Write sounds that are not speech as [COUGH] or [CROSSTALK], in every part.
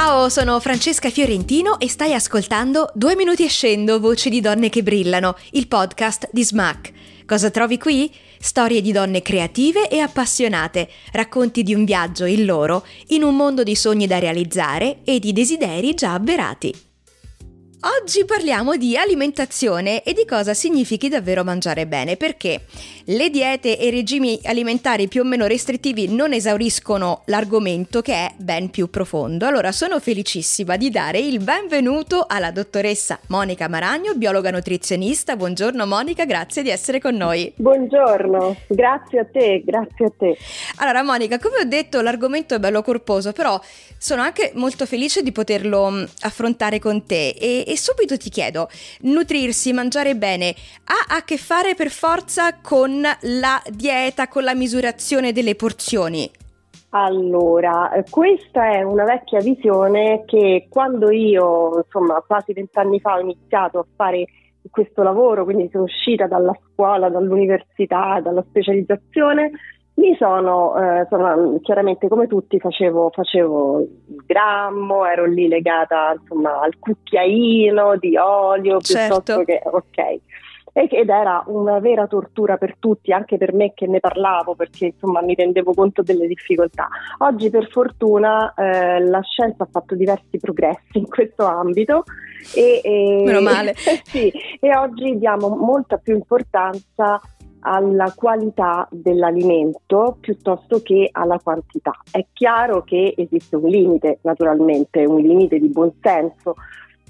Ciao, sono Francesca Fiorentino e stai ascoltando Due minuti e scendo, voci di donne che brillano, il podcast di Smack. Cosa trovi qui? Storie di donne creative e appassionate, racconti di un viaggio, il loro, in un mondo di sogni da realizzare e di desideri già avverati. Oggi parliamo di alimentazione e di cosa significhi davvero mangiare bene, perché le diete e i regimi alimentari più o meno restrittivi non esauriscono l'argomento che è ben più profondo. Allora sono felicissima di dare il benvenuto alla dottoressa Monica Maragno, biologa nutrizionista. Buongiorno Monica, grazie di essere con noi. Buongiorno, grazie a te, grazie a te. Allora Monica, come ho detto l'argomento è bello corposo, però sono anche molto felice di poterlo affrontare con te e, e subito ti chiedo, nutrirsi, mangiare bene, ha a che fare per forza con la dieta, con la misurazione delle porzioni? Allora, questa è una vecchia visione che quando io, insomma, quasi vent'anni fa ho iniziato a fare questo lavoro, quindi sono uscita dalla scuola, dall'università, dalla specializzazione, mi sono, eh, sono, chiaramente come tutti facevo, facevo, il grammo, ero lì legata insomma, al cucchiaino di olio certo. piuttosto che ok. Ed era una vera tortura per tutti, anche per me che ne parlavo, perché insomma mi rendevo conto delle difficoltà. Oggi per fortuna eh, la scienza ha fatto diversi progressi in questo ambito e, e, Meno male. [LAUGHS] sì, e oggi diamo molta più importanza alla qualità dell'alimento piuttosto che alla quantità. È chiaro che esiste un limite, naturalmente, un limite di buonsenso,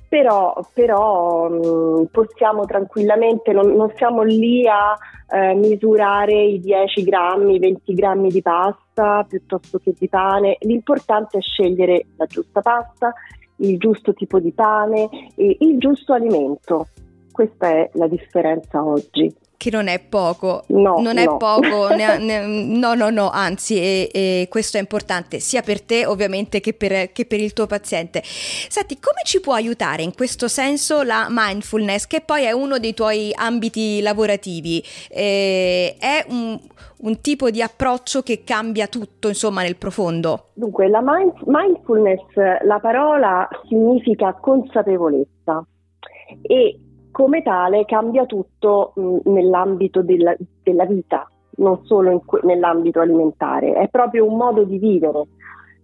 però, però mh, possiamo tranquillamente, non, non siamo lì a eh, misurare i 10 grammi, i 20 grammi di pasta piuttosto che di pane. L'importante è scegliere la giusta pasta, il giusto tipo di pane e il giusto alimento. Questa è la differenza oggi che non è poco, no, non no. è poco, [LAUGHS] ne, ne, no, no, no, anzi, e, e questo è importante sia per te ovviamente che per, che per, il tuo paziente. Senti, come ci può aiutare in questo senso la mindfulness, che poi è uno dei tuoi ambiti lavorativi? Eh, è un, un, tipo di approccio che cambia tutto, insomma, nel profondo? Dunque, la mind, mindfulness, la parola significa consapevolezza e come tale cambia tutto mh, nell'ambito della, della, vita, non solo que- nell'ambito alimentare, è proprio un modo di vivere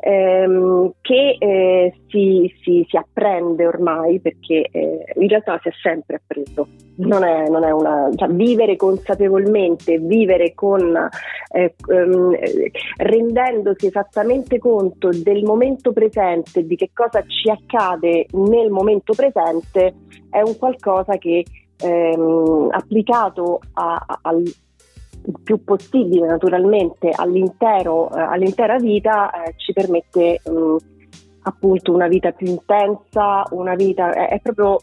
ehm, che eh, si, si, si, apprende ormai perché eh, in realtà si è sempre appreso. Non è, non è una, cioè, vivere consapevolmente, vivere con, eh, ehm, rendendosi esattamente conto del momento presente, di che cosa ci accade nel momento presente, è un qualcosa che ehm, applicato a, a, al, il più possibile naturalmente all'intero, eh, all'intera vita eh, ci permette mh, appunto una vita più intensa, una vita, è, è proprio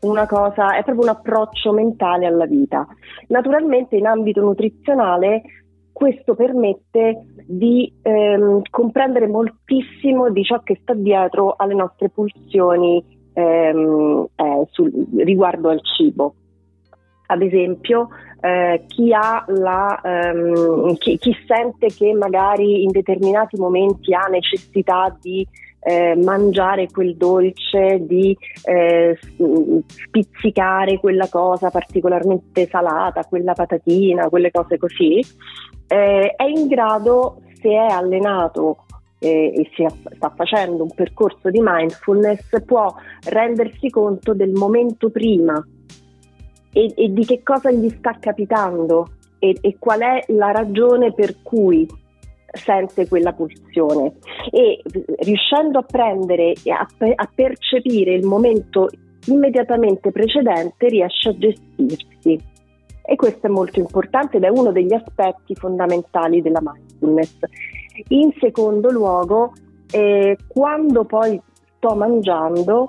una cosa, è proprio un approccio mentale alla vita. Naturalmente in ambito nutrizionale questo permette di ehm, comprendere moltissimo di ciò che sta dietro alle nostre pulsioni ehm, eh, sul, riguardo al cibo. Ad esempio, eh, chi, la, ehm, chi, chi, sente che magari in determinati momenti ha necessità di eh, mangiare quel dolce, di eh, spizzicare quella cosa particolarmente salata, quella patatina, quelle cose così, eh, è in grado, se è allenato eh, e si sta facendo un percorso di mindfulness, può rendersi conto del momento prima e, e di che cosa gli sta capitando? E, e qual è la ragione per cui sente quella pulsione? E riuscendo a prendere e a, a, percepire il momento immediatamente precedente riesce a gestirsi. E questo è molto importante ed è uno degli aspetti fondamentali della mindfulness. In secondo luogo, eh, quando poi sto mangiando,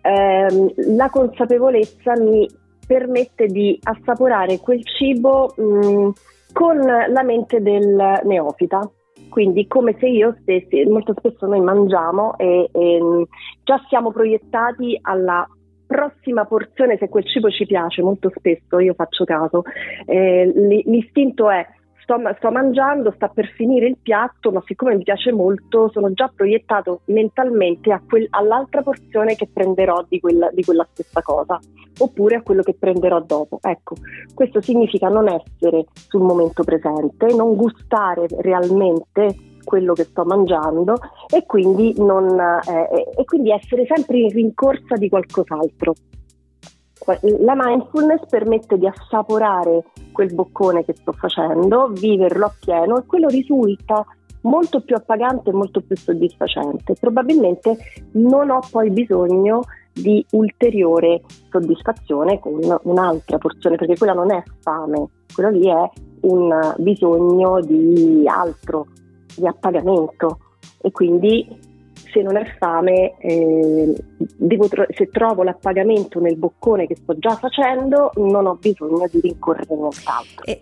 ehm, la consapevolezza mi permette di assaporare quel cibo mh, mm, con la mente del neofita. Quindi come se io stessi, molto spesso noi mangiamo e, e mm, già siamo proiettati alla prossima porzione, se quel cibo ci piace, molto spesso io faccio caso, eh, l'istinto è sto, sto, mangiando, sta per finire il piatto, ma siccome mi piace molto sono già proiettato mentalmente quel, all'altra porzione che prenderò di quella, di quella stessa cosa, oppure a quello che prenderò dopo. Ecco, questo significa non essere sul momento presente, non gustare realmente quello che sto mangiando e quindi, non, eh, e quindi essere sempre in rincorsa di qualcos'altro. La mindfulness permette di assaporare quel boccone che sto facendo, viverlo appieno e quello risulta molto più appagante e molto più soddisfacente. Probabilmente non ho poi bisogno di ulteriore soddisfazione con un'altra porzione, perché quella non è fame, quello lì è un bisogno di altro, di appagamento e quindi se non è fame, eh, tro- se trovo l'appagamento nel boccone che sto già facendo, non ho bisogno di rincorrere nient'altro. E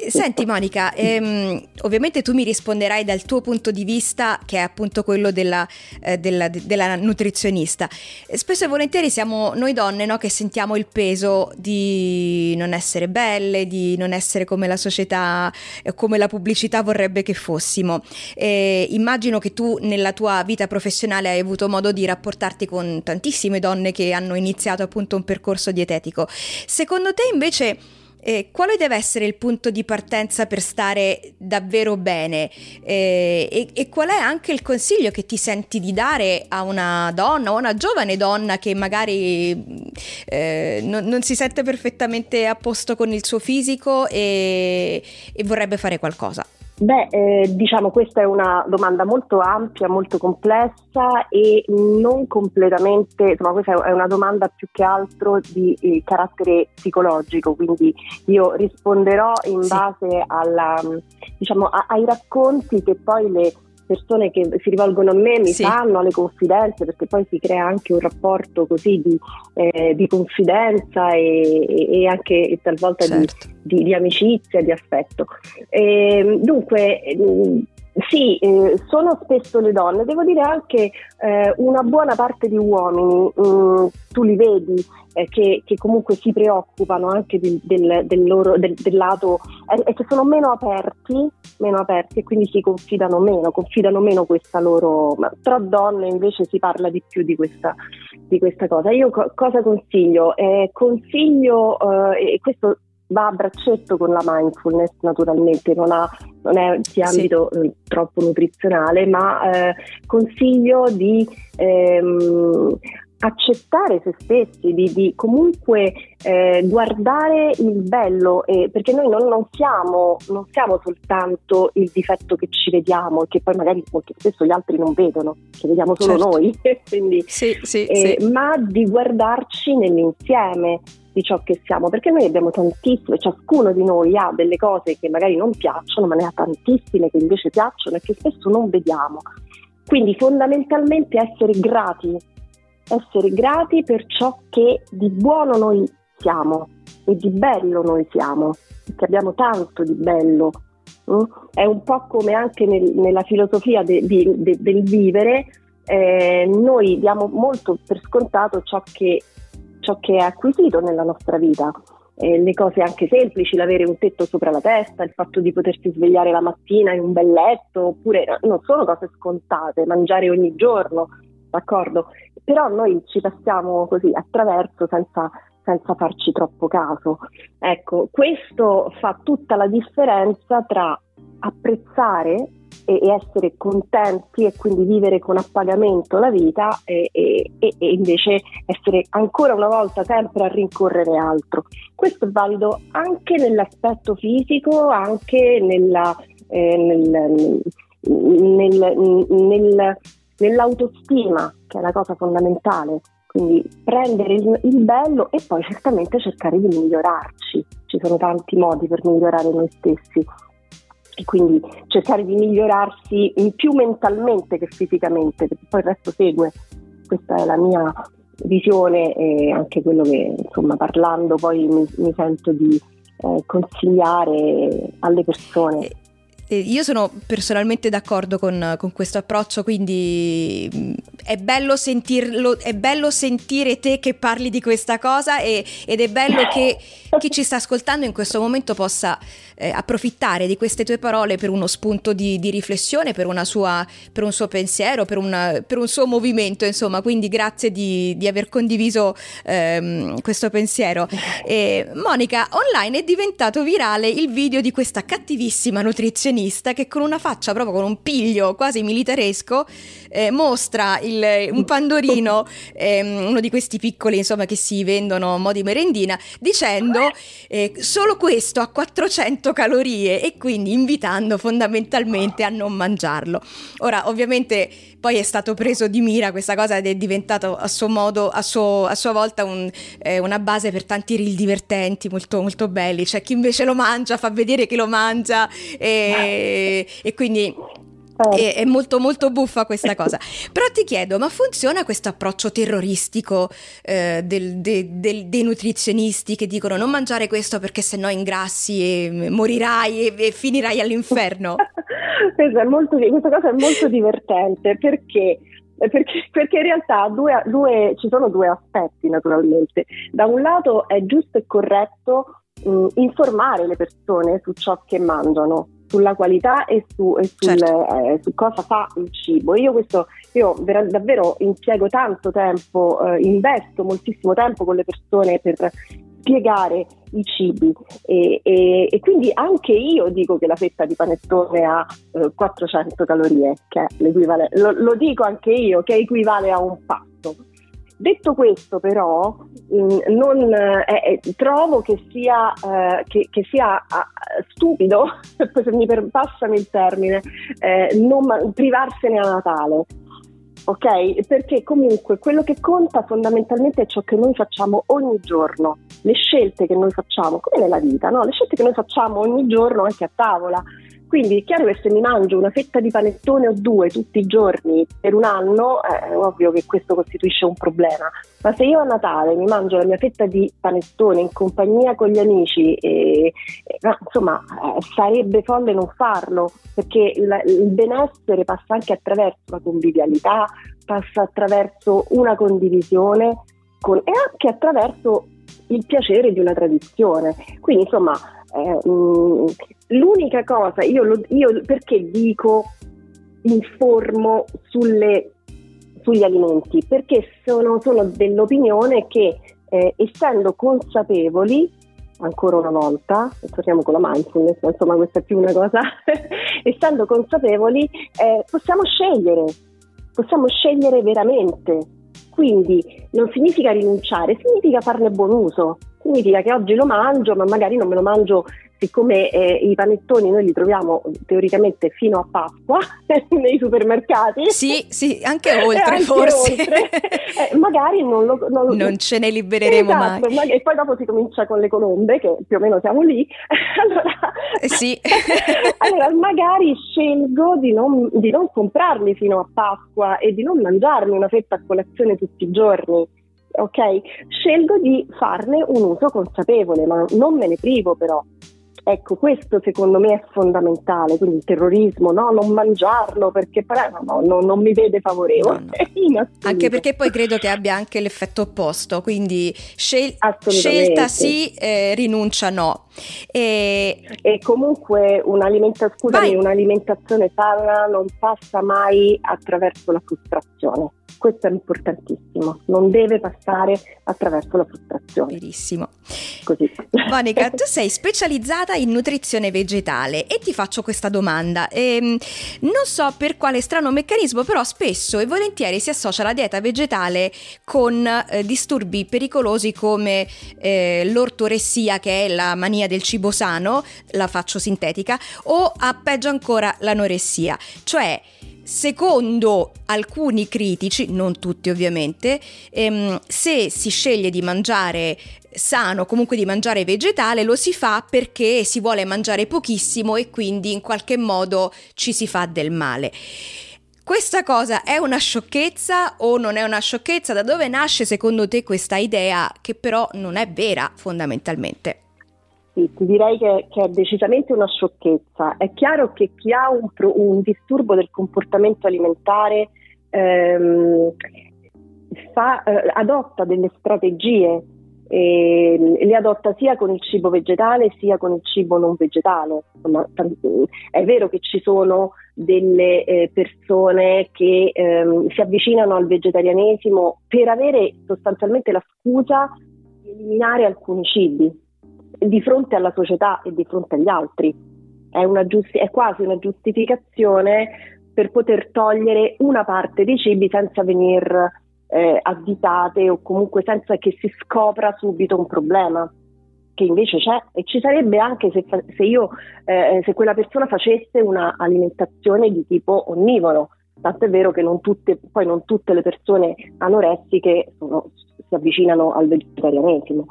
eh, senti Monica, ehm, ovviamente tu mi risponderai dal tuo punto di vista che è appunto quello della, eh, della, della nutrizionista. Spesso e volentieri siamo noi donne no, che sentiamo il peso di non essere belle, di non essere come la società, eh, come la pubblicità vorrebbe che fossimo. immagino che tu nella tua vita professionale hai avuto modo di rapportarti con tantissime donne che hanno iniziato appunto un percorso dietetico. Secondo te invece eh, quale deve essere il punto di partenza per stare davvero bene eh, e, e, qual è anche il consiglio che ti senti di dare a una donna o una giovane donna che magari eh, non, non, si sente perfettamente a posto con il suo fisico e, e vorrebbe fare qualcosa? Beh, eh, diciamo questa è una domanda molto ampia, molto complessa e non completamente, insomma questa è una domanda più che altro di eh, carattere psicologico, quindi io risponderò in base alla, diciamo, a, ai racconti che poi le persone che si rivolgono a me mi sì. fanno le confidenze perché poi si crea anche un rapporto così di, eh, di confidenza e, e, anche talvolta certo. di, di, di, amicizia, di affetto. E, ehm, dunque sì, eh, sono spesso le donne, devo dire anche eh, una buona parte di uomini, mh, mm, tu li vedi eh, che, che, comunque si preoccupano anche del, del, del, loro, del lato eh, e che sono meno aperti, meno aperti e quindi si confidano meno, confidano meno questa loro... Ma tra donne invece si parla di più di questa, di questa cosa. Io co- cosa consiglio? Eh, consiglio, eh, e questo va a braccetto con la mindfulness naturalmente, non, ha, non è di ambito sì. eh, troppo nutrizionale, ma eh, consiglio di ehm, accettare se stessi, di, di comunque eh, guardare il bello, eh, perché noi non, non, siamo, non, siamo, soltanto il difetto che ci vediamo e che poi magari molto spesso gli altri non vedono, che vediamo solo certo. noi, [LAUGHS] Quindi, sì, sì, eh, sì. ma di guardarci nell'insieme di ciò che siamo, perché noi abbiamo tantissime, ciascuno di noi ha delle cose che magari non piacciono, ma ne ha tantissime che invece piacciono e che spesso non vediamo. Quindi fondamentalmente essere grati, essere grati per ciò che di buono noi siamo e di bello noi siamo, perché abbiamo tanto di bello. Mm? È un po' come anche nel, nella filosofia de, de, de, del vivere, eh, noi diamo molto per scontato ciò che ciò che è acquisito nella nostra vita. Eh, le cose anche semplici, l'avere un tetto sopra la testa, il fatto di potersi svegliare la mattina in un bel letto, oppure non sono cose scontate, mangiare ogni giorno, d'accordo? Però noi ci passiamo così attraverso senza, senza farci troppo caso. Ecco, questo fa tutta la differenza tra apprezzare e, e, essere contenti e quindi vivere con appagamento la vita e, e, e, invece essere ancora una volta sempre a rincorrere altro. Questo è valido anche nell'aspetto fisico, anche nella, eh, nel, nel, nel, nell'autostima, che è la cosa fondamentale. Quindi prendere il, il, bello e poi certamente cercare di migliorarci. Ci sono tanti modi per migliorare noi stessi e quindi cercare di migliorarsi più mentalmente che fisicamente, perché poi il resto segue. Questa è la mia visione e anche quello che insomma parlando poi mi, mi sento di eh, consigliare alle persone. Io sono personalmente d'accordo con, con, questo approccio, quindi mm, è bello, sentirlo, è bello sentire te che parli di questa cosa e, ed è bello che chi ci sta ascoltando in questo momento possa eh, approfittare di queste tue parole per uno spunto di, di riflessione, per, sua, per, un suo pensiero, per, una, per, un suo movimento, insomma, quindi grazie di, di aver condiviso ehm, questo pensiero. E, Monica, online è diventato virale il video di questa cattivissima nutrizionista protagonista che con una faccia proprio con un piglio quasi militaresco eh, mostra il, un pandorino, [LAUGHS] eh, uno di questi piccoli insomma che si vendono a mo' di merendina, dicendo eh, solo questo ha 400 calorie e quindi invitando fondamentalmente a non mangiarlo. Ora ovviamente poi è stato preso di mira questa cosa ed è diventato a suo modo, a, suo, a sua volta un, eh, una base per tanti reel divertenti molto, molto belli. C'è chi invece lo mangia, fa vedere che lo mangia e, e quindi è, è, molto molto buffa questa cosa. [LAUGHS] Però ti chiedo, ma funziona questo approccio terroristico eh, del, de, del, dei nutrizionisti che dicono non mangiare questo perché sennò ingrassi e morirai e, e finirai all'inferno? [LAUGHS] molto, questa cosa è molto divertente perché perché, perché, in realtà due, due, ci sono due aspetti naturalmente. Da un lato è giusto e corretto mh, informare le persone su ciò che mangiano, sulla qualità e, su, e sul, certo. eh, su, cosa fa il cibo. Io questo io ver- davvero impiego tanto tempo, eh, investo moltissimo tempo con le persone per spiegare i cibi e, e, e, quindi anche io dico che la fetta di panettone ha eh, 400 calorie, che lo, lo dico anche io, che equivale a un pasto. Detto questo, però, mh, mm, non, eh, eh, trovo che sia, eh, che, che sia uh, stupido, [LAUGHS] se mi per, passami il termine, eh, non privarsene a Natale. Ok? Perché comunque quello che conta fondamentalmente è ciò che noi facciamo ogni giorno, le scelte che noi facciamo, come nella vita, no? le scelte che noi facciamo ogni giorno anche a tavola. Quindi è chiaro che se mi mangio una fetta di panettone o due tutti i giorni per un anno, eh, è ovvio che questo costituisce un problema. Ma se io a Natale mi mangio la mia fetta di panettone in compagnia con gli amici, e, e, insomma, eh, sarebbe folle non farlo, perché il, il benessere passa anche attraverso la convivialità, passa attraverso una condivisione con, e anche attraverso il piacere di una tradizione. Quindi insomma eh, mh, l'unica cosa, io, lo, io, perché dico informo sulle, sugli alimenti? Perché sono, sono dell'opinione che eh, essendo consapevoli, ancora una volta, torniamo con la mindfulness, insomma questa è più una cosa, [LAUGHS] essendo consapevoli eh, possiamo scegliere, possiamo scegliere veramente. Quindi non significa rinunciare, significa farne buon uso significa che oggi lo mangio, ma magari non me lo mangio siccome eh, i panettoni noi li troviamo teoricamente fino a Pasqua [LAUGHS] nei supermercati. Sì, sì, anche [LAUGHS] oltre anche forse. Oltre, eh, magari non, lo, non, non ce ne libereremo esatto, mai. E poi dopo si comincia con le colombe, che più o meno siamo lì. [LAUGHS] allora, eh, sì. allora, magari scelgo di non, di non comprarli fino a Pasqua e di non mangiarmi una fetta a colazione tutti i giorni ok? Scelgo di farne un uso consapevole, ma non me ne privo però. Ecco, questo secondo me è fondamentale, quindi il terrorismo, no? non mangiarlo perché no, no, non mi vede favorevole. No, [LAUGHS] anche perché poi credo che abbia anche l'effetto opposto, quindi scel- scelta sì, eh, rinuncia no. E, e comunque un'alimenta- scusami, un'alimentazione sana non passa mai attraverso la frustrazione questo è importantissimo, non deve passare attraverso la frustrazione. Verissimo. Così. Monica, [LAUGHS] tu sei specializzata specializzata in nutrizione vegetale e ti faccio questa domanda. Ehm, non so per quale strano meccanismo, però spesso e volentieri si associa la dieta vegetale con eh, disturbi pericolosi come eh, l'ortoressia, che è la mania del cibo sano, la faccio sintetica, o a peggio ancora l'anoressia. Cioè, Secondo alcuni critici, non tutti ovviamente, ehm, se si sceglie di mangiare sano, comunque di mangiare vegetale, lo si fa perché si vuole mangiare pochissimo e quindi in qualche modo ci si fa del male. Questa cosa è una sciocchezza o non è una sciocchezza? Da dove nasce secondo te questa idea che però non è vera fondamentalmente? Sì, ti direi che, che, è decisamente una sciocchezza. È chiaro che chi ha un, un disturbo del comportamento alimentare ehm, fa, eh, adotta delle strategie, e le adotta sia con il cibo vegetale sia con il cibo non vegetale. Insomma, è vero che ci sono delle eh, persone che ehm, si avvicinano al vegetarianesimo per avere sostanzialmente la scusa di eliminare alcuni cibi di fronte alla società e di fronte agli altri. È, giusti- è quasi una giustificazione per poter togliere una parte dei cibi senza venire eh, additate o comunque senza che si scopra subito un problema che invece c'è e ci sarebbe anche se, se, io, eh, se quella persona facesse un'alimentazione di tipo onnivoro. Tanto è vero che non tutte, poi non tutte le persone anoressiche sono, si avvicinano al vegetarianesimo.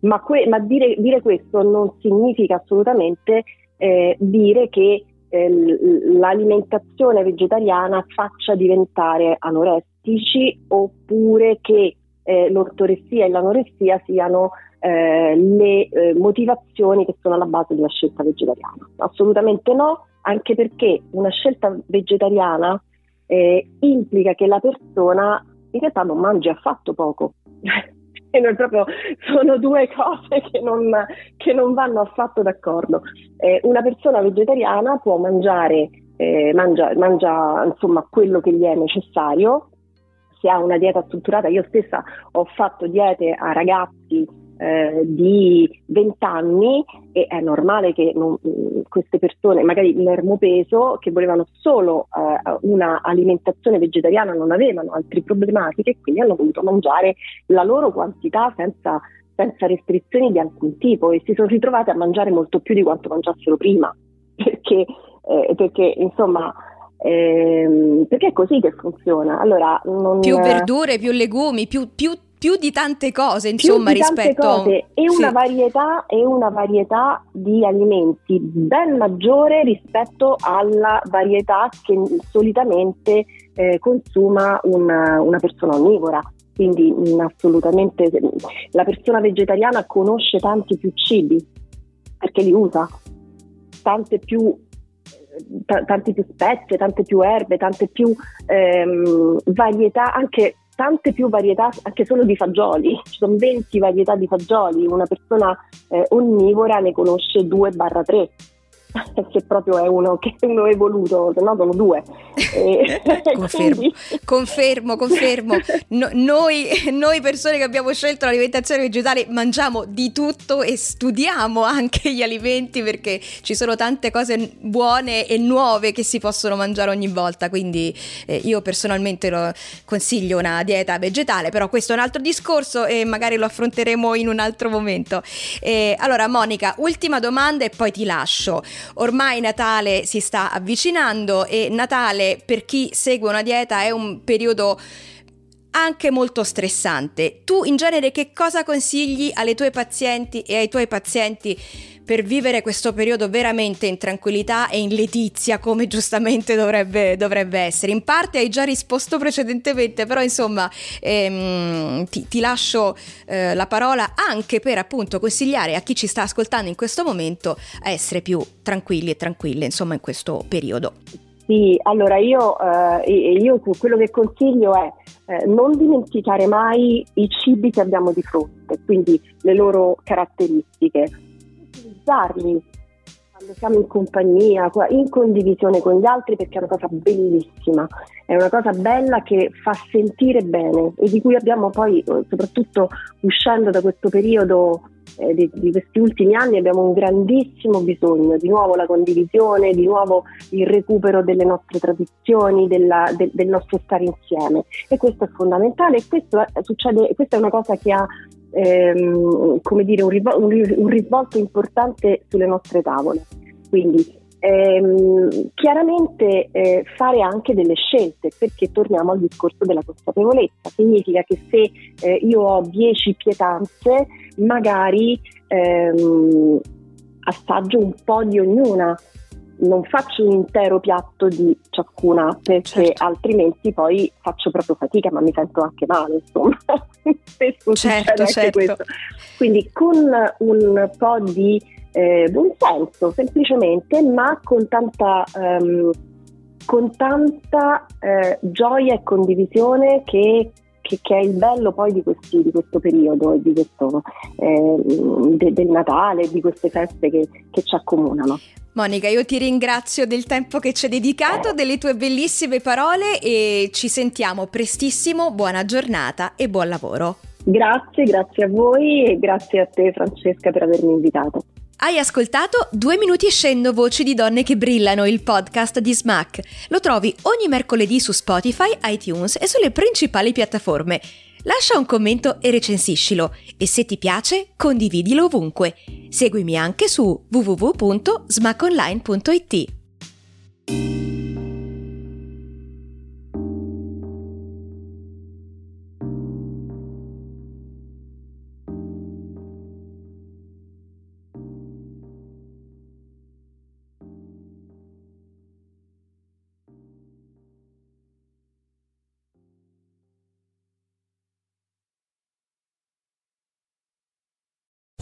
Ma, que- ma dire, dire, questo non significa assolutamente eh, dire che eh, l'alimentazione vegetariana faccia diventare anoressici oppure che eh, l'ortoressia e l'anoressia siano eh, le eh, motivazioni che sono alla base di una scelta vegetariana. Assolutamente no, anche perché una scelta vegetariana eh, implica che la persona in realtà non mangi affatto poco. [LAUGHS] proprio, sono due cose che non, che non vanno affatto d'accordo. Eh, una persona vegetariana può mangiare, eh, mangia, mangia insomma quello che gli è necessario, se ha una dieta strutturata, io stessa ho fatto diete a ragazzi eh, di 20 anni e è normale che non, queste persone, magari l'ermopeso, che volevano solo eh, una alimentazione vegetariana, non avevano altre problematiche e quindi hanno voluto mangiare la loro quantità senza, senza restrizioni di alcun tipo e si sono ritrovati a mangiare molto più di quanto mangiassero prima, [LAUGHS] perché, eh, perché insomma ehm, perché è così che funziona. Allora, non... Più verdure, più legumi, più, più più di tante cose, insomma, più rispetto cose, e una, varietà, e una varietà di alimenti ben maggiore rispetto alla varietà che solitamente eh, consuma una, una persona onnivora. Quindi mh, mm, assolutamente la persona vegetariana conosce tanti più cibi perché li usa, tante più t- tante più spezie, tante più erbe, tante più ehm, varietà, anche tante più varietà anche solo di fagioli, ci sono 20 varietà di fagioli, una persona eh, onnivora ne conosce 2-3 [LAUGHS] se proprio è uno che è uno evoluto, se no sono due. [LAUGHS] E, confermo, quindi... confermo, confermo. No, noi, noi, persone che abbiamo scelto l'alimentazione vegetale mangiamo di tutto e studiamo anche gli alimenti perché ci sono tante cose buone e nuove che si possono mangiare ogni volta, quindi eh, io personalmente consiglio una dieta vegetale, però questo è un altro discorso e magari lo affronteremo in un altro momento. Eh, allora Monica, ultima domanda e poi ti lascio. Ormai Natale si sta avvicinando e Natale per chi segue una dieta è un periodo anche molto stressante. Tu in genere che cosa consigli alle tue pazienti e ai tuoi pazienti per vivere questo periodo veramente in tranquillità e in letizia come giustamente dovrebbe, dovrebbe essere? In parte hai già risposto precedentemente, però insomma ehm, ti, ti, lascio eh, la parola anche per appunto consigliare a chi ci sta ascoltando in questo momento a essere più tranquilli e tranquille insomma in questo periodo. Sì, allora io, eh, io quello che consiglio è eh, non dimenticare mai i cibi che abbiamo di fronte, quindi le loro caratteristiche, utilizzarli quando siamo in compagnia, in condivisione con gli altri perché è una cosa bellissima, è una cosa bella che fa sentire bene e di cui abbiamo poi, soprattutto uscendo da questo periodo eh, di, di, questi ultimi anni abbiamo un grandissimo bisogno, di nuovo la condivisione, di nuovo il recupero delle nostre tradizioni, della, de, del nostro stare insieme e questo è fondamentale e questo succede, questa è una cosa che ha ehm, come dire, un, rivol- un risvolto importante sulle nostre tavole. Quindi Ehm, chiaramente eh, fare anche delle scelte perché torniamo al discorso della consapevolezza significa che se eh, io ho 10 pietanze magari ehm, assaggio un po' di ognuna non faccio un intero piatto di ciascuna perché certo. altrimenti poi faccio proprio fatica ma mi sento anche male insomma [LAUGHS] spesso certo, certo. quindi con un po' di eh, buonsenso semplicemente, ma con tanta, um, con tanta eh, gioia e condivisione che, che, che, è il bello poi di, questi, di questo periodo e di questo, eh, de, del Natale, di queste feste che, che ci accomunano. Monica, io ti ringrazio del tempo che ci hai dedicato, delle tue bellissime parole e ci sentiamo prestissimo. Buona giornata e buon lavoro. Grazie, grazie a voi e grazie a te Francesca per avermi invitato. Hai ascoltato Due minuti e scendo voci di donne che brillano, il podcast di Smack. Lo trovi ogni mercoledì su Spotify, iTunes e sulle principali piattaforme. Lascia un commento e recensiscilo e se ti piace condividilo ovunque. Seguimi anche su www.smackonline.it.